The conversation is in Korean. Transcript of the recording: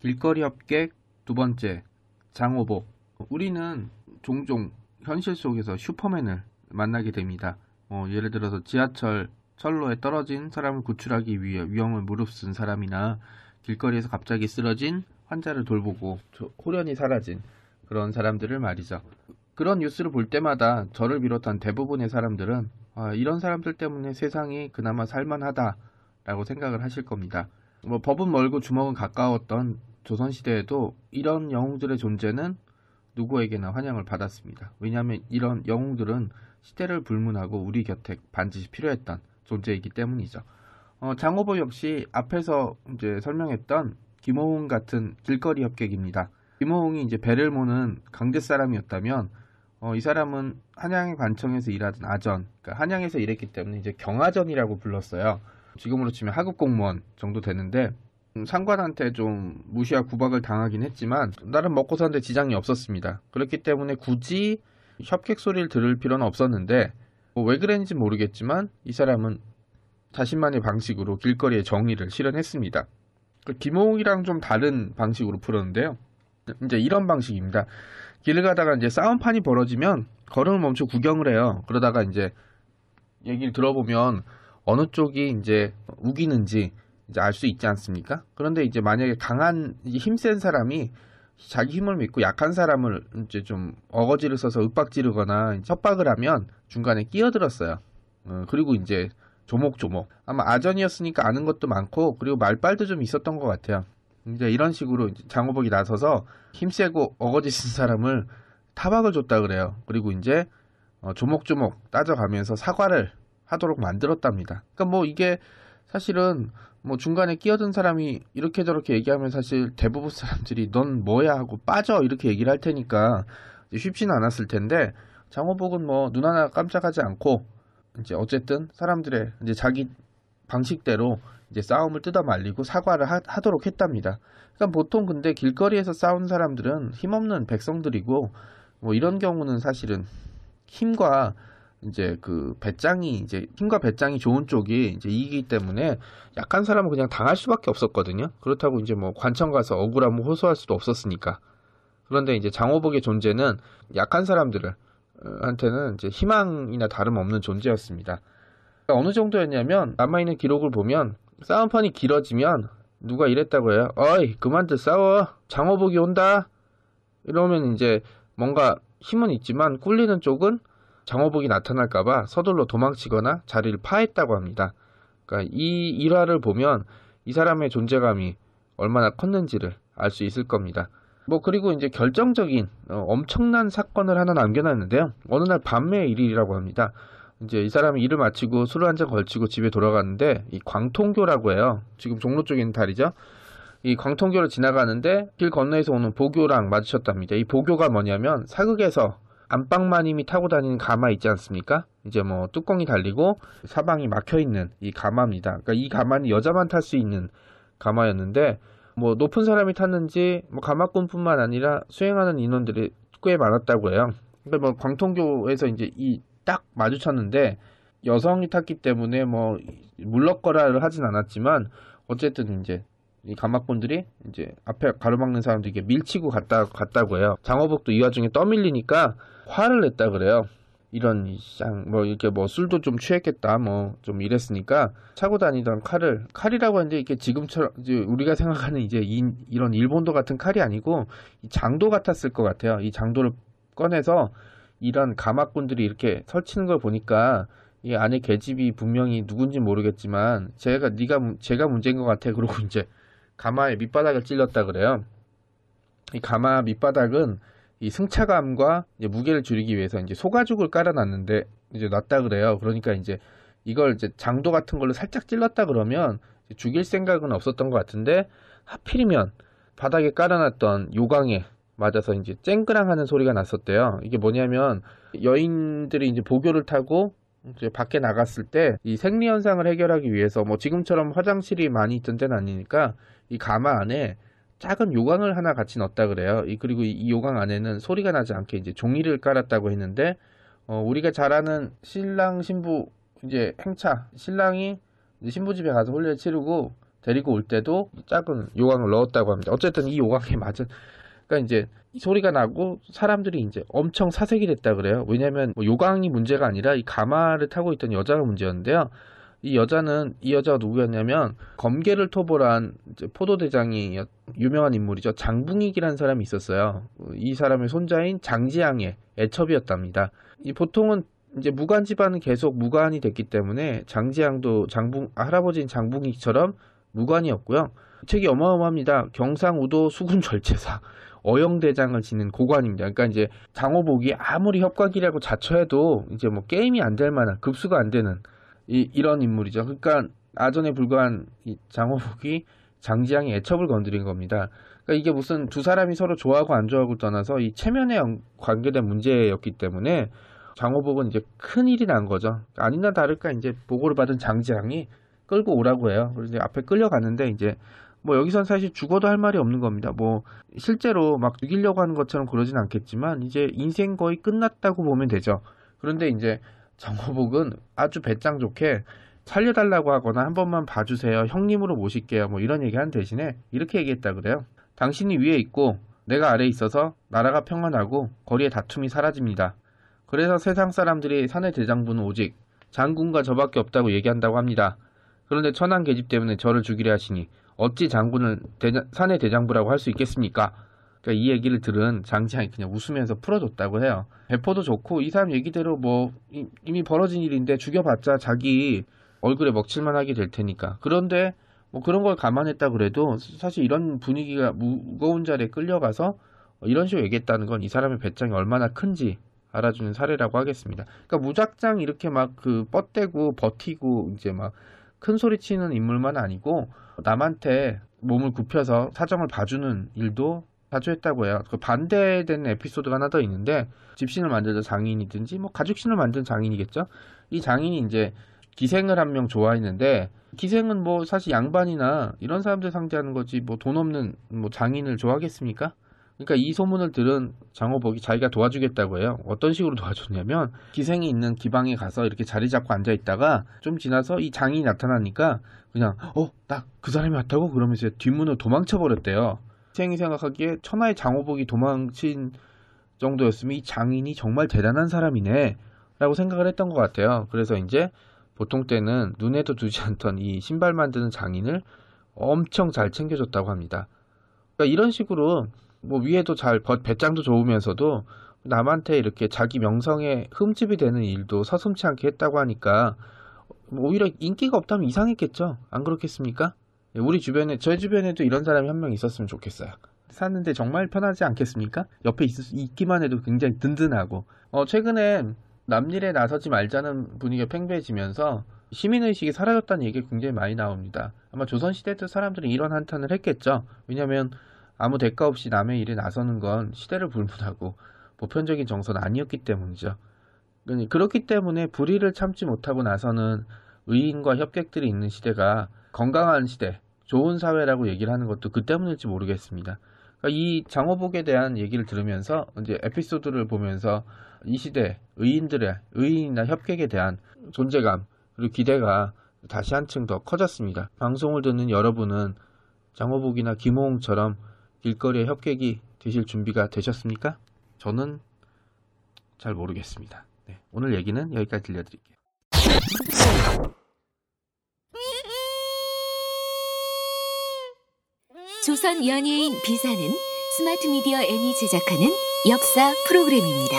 길거리 협객 두 번째 장호복 우리는 종종 현실 속에서 슈퍼맨을 만나게 됩니다. 어, 예를 들어서 지하철 철로에 떨어진 사람을 구출하기 위해 위험을 무릅쓴 사람이나 길거리에서 갑자기 쓰러진 환자를 돌보고 저- 호련히 사라진 그런 사람들을 말이죠. 그런 뉴스를 볼 때마다 저를 비롯한 대부분의 사람들은 아, 이런 사람들 때문에 세상이 그나마 살만하다라고 생각을 하실 겁니다. 뭐 법은 멀고 주먹은 가까웠던 조선시대에도 이런 영웅들의 존재는 누구에게나 환영을 받았습니다. 왜냐하면 이런 영웅들은 시대를 불문하고 우리 곁에 반드시 필요했던 존재이기 때문이죠. 어, 장호보 역시 앞에서 이제 설명했던 김호웅 같은 길거리 협객입니다. 김호웅이 이제 배를 모는 강제 사람이었다면 어, 이 사람은 한양의 관청에서 일하던 아전, 그러니까 한양에서 일했기 때문에 이제 경아전이라고 불렀어요. 지금으로 치면 하급 공무원 정도 되는데 음, 상관한테 좀 무시와 구박을 당하긴 했지만 나름 먹고 사는데 지장이 없었습니다. 그렇기 때문에 굳이 협객 소리를 들을 필요는 없었는데 뭐 왜 그랬는지 모르겠지만 이 사람은 자신만의 방식으로 길거리의 정의를 실현했습니다. 그 김호웅이랑 좀 다른 방식으로 풀었는데요. 이제 이런 방식입니다. 길을 가다가 이제 싸움판이 벌어지면 걸음을 멈춰 구경을 해요. 그러다가 이제 얘기를 들어보면 어느 쪽이 이제 우기는지 이제 알 수 있지 않습니까? 그런데 이제 만약에 강한 힘센 사람이 자기 힘을 믿고 약한 사람을 이제 좀 어거지를 써서 윽박지르거나 협박을 하면 중간에 끼어들었어요. 어, 그리고 이제 조목조목 아마 아전이었으니까 아는 것도 많고 그리고 말빨도 좀 있었던 것 같아요. 이제 이런 식으로 장호복이 나서서 힘세고 어거지 쓴 사람을 타박을 줬다 그래요. 그리고 이제 어, 조목조목 따져가면서 사과를 하도록 만들었답니다. 그러니까 뭐 이게 사실은 뭐 중간에 끼어든 사람이 이렇게 저렇게 얘기하면 사실 대부분 사람들이 넌 뭐야 하고 빠져 이렇게 얘기를 할 테니까 쉽지는 않았을 텐데 장호복은 뭐 눈 하나 깜짝하지 않고 이제 어쨌든 사람들의 이제 자기 방식대로 이제 싸움을 뜯어 말리고 사과를 하, 하도록 했답니다. 그러니까 보통 근데 길거리에서 싸운 사람들은 힘없는 백성들이고 뭐 이런 경우는 사실은 힘과 이제 그 배짱이 이제 힘과 배짱이 좋은 쪽이 이제 이기기 때문에 약한 사람은 그냥 당할 수밖에 없었거든요. 그렇다고 이제 뭐 관청 가서 억울함을 호소할 수도 없었으니까. 그런데 이제 장호복의 존재는 약한 사람들을 어, 한테는 이제 희망이나 다름없는 존재였습니다. 그러니까 어느 정도였냐면 남아있는 기록을 보면 싸움판이 길어지면 누가 이랬다고 해요. 어이 그만들 싸워 장호복이 온다. 이러면 이제 뭔가 힘은 있지만 꿀리는 쪽은 장호복이 나타날까봐 서둘러 도망치거나 자리를 파했다고 합니다. 그러니까 이 일화를 보면 이 사람의 존재감이 얼마나 컸는지를 알 수 있을 겁니다. 뭐 그리고 이제 결정적인 어, 엄청난 사건을 하나 남겨놨는데요. 어느 날 밤의 일이라고 합니다. 이제 이 사람이 일을 마치고 술을 한 잔 걸치고 집에 돌아가는데 이 광통교라고 해요. 지금 종로 쪽에 있는 다리죠. 이 광통교를 지나가는데 길 건너에서 오는 보교랑 마주쳤답니다. 이 보교가 뭐냐면 사극에서 안방마님이 타고 다니는 가마 있지 않습니까? 이제 뭐 뚜껑이 달리고 사방이 막혀 있는 이 가마입니다. 그러니까 이 가마는 여자만 탈 수 있는 가마였는데 뭐 높은 사람이 탔는지 뭐 가마꾼뿐만 아니라 수행하는 인원들이 꽤 많았다고 해요. 그러니까 뭐 광통교에서 이제 이 딱 마주쳤는데 여성이 탔기 때문에 뭐 물러거라를 하진 않았지만 어쨌든 이제 이 가마꾼들이 이제 앞에 가로막는 사람들에게 밀치고 갔다 갔다고 해요. 장어복도 이 와중에 떠밀리니까 화를 냈다 그래요. 이런 쌍뭐 이렇게 뭐 술도 좀 취했겠다 뭐 좀 이랬으니까 차고 다니던 칼을 칼이라고 하는데 이게 지금처럼 이제 우리가 생각하는 이제 이, 이런 일본도 같은 칼이 아니고 이 장도 같았을 것 같아요. 이 장도를 꺼내서 이런 가마꾼들이 이렇게 설치는 걸 보니까 이 안에 계집이 분명히 누군지 모르겠지만 제가 네가 문- 제가 문제인 것 같아 그러고 이제 가마의 밑바닥을 찔렀다 그래요. 이 가마 밑바닥은 이 승차감과 무게를 줄이기 위해서 이제 소가죽을 깔아놨는데 이제 놨다 그래요. 그러니까 이제 이걸 이제 장도 같은 걸로 살짝 찔렀다 그러면 죽일 생각은 없었던 것 같은데 하필이면 바닥에 깔아놨던 요강에 맞아서 이제 쨍그랑 하는 소리가 났었대요. 이게 뭐냐면 여인들이 이제 보교를 타고 이제 밖에 나갔을 때 이 생리 현상을 해결하기 위해서 뭐 지금처럼 화장실이 많이 있던 때는 아니니까 이 가마 안에 작은 요강을 하나 같이 넣었다 그래요. 이 그리고 이 요강 안에는 소리가 나지 않게 이제 종이를 깔았다고 했는데 어, 우리가 잘 아는 신랑 신부 이제 행차 신랑이 이제 신부 집에 가서 혼례를 치르고 데리고 올 때도 작은 요강을 넣었다고 합니다. 어쨌든 이 요강에 맞은 그러니까 이제 이 소리가 나고 사람들이 이제 엄청 사색이 됐다 그래요. 왜냐면 뭐 요강이 문제가 아니라 이 가마를 타고 있던 여자가 문제였는데요. 이 여자는 이 여자가 누구였냐면 검계를 토벌한 이제 포도 대장이 유명한 인물이죠. 장붕익이라는 사람이 있었어요. 이 사람의 손자인 장지양의 애첩이었답니다. 이 보통은 이제 무관 집안은 계속 무관이 됐기 때문에 장지양도 장붕 할아버지인 장붕익처럼 무관이었고요. 책이 어마어마합니다. 경상우도 수군 절제사 어영대장을 지닌 고관입니다. 그러니까 이제 장호복이 아무리 협곽이라고 자처해도 이제 뭐 게임이 안 될 만한 급수가 안 되는 이, 이런 인물이죠. 그러니까 아전에 불과한 이 장호복이 장지양의 애첩을 건드린 겁니다. 그러니까 이게 무슨 두 사람이 서로 좋아하고 안 좋아하고 떠나서 이 체면에 연- 관계된 문제였기 때문에 장호복은 이제 큰 일이 난 거죠. 아니나 다를까 이제 보고를 받은 장지양이 끌고 오라고 해요. 그래서 이제 앞에 끌려가는데 이제 뭐 여기선 사실 죽어도 할 말이 없는 겁니다. 뭐 실제로 막 죽이려고 하는 것처럼 그러진 않겠지만 이제 인생 거의 끝났다고 보면 되죠. 그런데 이제 정호복은 아주 배짱 좋게 살려달라고 하거나 한 번만 봐주세요. 형님으로 모실게요. 뭐 이런 얘기 한 대신에 이렇게 얘기했다 그래요. 당신이 위에 있고 내가 아래에 있어서 나라가 평안하고 거리의 다툼이 사라집니다. 그래서 세상 사람들이 사내 대장부는 오직 장군과 저밖에 없다고 얘기한다고 합니다. 그런데 천한 계집 때문에 저를 죽이려 하시니 어찌 장군을 대장- 사내 대장부라고 할 수 있겠습니까? 그러니까 이 얘기를 들은 장지향이 그냥 웃으면서 풀어줬다고 해요. 배포도 좋고 이 사람 얘기대로 뭐 이- 이미 벌어진 일인데 죽여봤자 자기 얼굴에 먹칠만 하게 될 테니까. 그런데 뭐 그런 걸 감안했다 그래도 사실 이런 분위기가 무거운 자리에 끌려가서 이런 식으로 얘기했다는 건 이 사람의 배짱이 얼마나 큰지 알아주는 사례라고 하겠습니다. 그러니까 무작정 이렇게 막 그 뻗대고 버티고 이제 막 큰 소리 치는 인물만 아니고 남한테 몸을 굽혀서 사정을 봐주는 일도 자주 했다고 해요. 그 반대되는 에피소드가 하나 더 있는데 집신을 만들던 장인이든지 뭐 가죽신을 만든 장인이겠죠. 이 장인이 이제 기생을 한 명 좋아했는데 기생은 뭐 사실 양반이나 이런 사람들 상대하는 거지 뭐 돈 없는 뭐 장인을 좋아하겠습니까? 그러니까 이 소문을 들은 장호복이 자기가 도와주겠다고 해요. 어떤 식으로 도와줬냐면 기생이 있는 기방에 가서 이렇게 자리 잡고 앉아 있다가 좀 지나서 이 장인이 나타나니까 그냥 어 나 그 사람이 왔다고 그러면서 뒷문으로 도망쳐 버렸대요. 기생이 생각하기에 천하의 장호복이 도망친 정도였으면 이 장인이 정말 대단한 사람이네 라고 생각을 했던 것 같아요. 그래서 이제 보통 때는 눈에도 두지 않던 이 신발 만드는 장인을 엄청 잘 챙겨줬다고 합니다. 그러니까 이런 식으로 뭐 위에도 잘 버- 배짱도 좋으면서도 남한테 이렇게 자기 명성에 흠집이 되는 일도 서슴치 않게 했다고 하니까 뭐 오히려 인기가 없다면 이상했겠죠. 안 그렇겠습니까? 예, 우리 주변에 저 주변에도 이런 사람이 한 명 있었으면 좋겠어요. 사는데 정말 편하지 않겠습니까? 옆에 있, 있기만 해도 굉장히 든든하고 어, 최근에 남일에 나서지 말자는 분위기가 팽배해지면서 시민의식이 사라졌다는 얘기가 굉장히 많이 나옵니다. 아마 조선시대 때 사람들이 이런 한탄을 했겠죠. 왜냐하면 아무 대가 없이 남의 일에 나서는 건 시대를 불문하고 보편적인 정서는 아니었기 때문이죠. 그렇기 때문에 불의를 참지 못하고 나서는 의인과 협객들이 있는 시대가 건강한 시대, 좋은 사회라고 얘기를 하는 것도 그 때문일지 모르겠습니다. 그러니까 이 장호복에 대한 얘기를 들으면서 이제 에피소드를 보면서 이 시대 의인들의 의인이나 협객에 대한 존재감 그리고 기대가 다시 한층 더 커졌습니다. 방송을 듣는 여러분은 장호복이나 김호웅처럼 길거리의 협객이 되실 준비가 되셨습니까? 저는 잘 모르겠습니다. 네, 오늘 얘기는 여기까지 들려드릴게요. 조선 연예인 비사는 스마트 미디어 N이 제작하는 역사 프로그램입니다.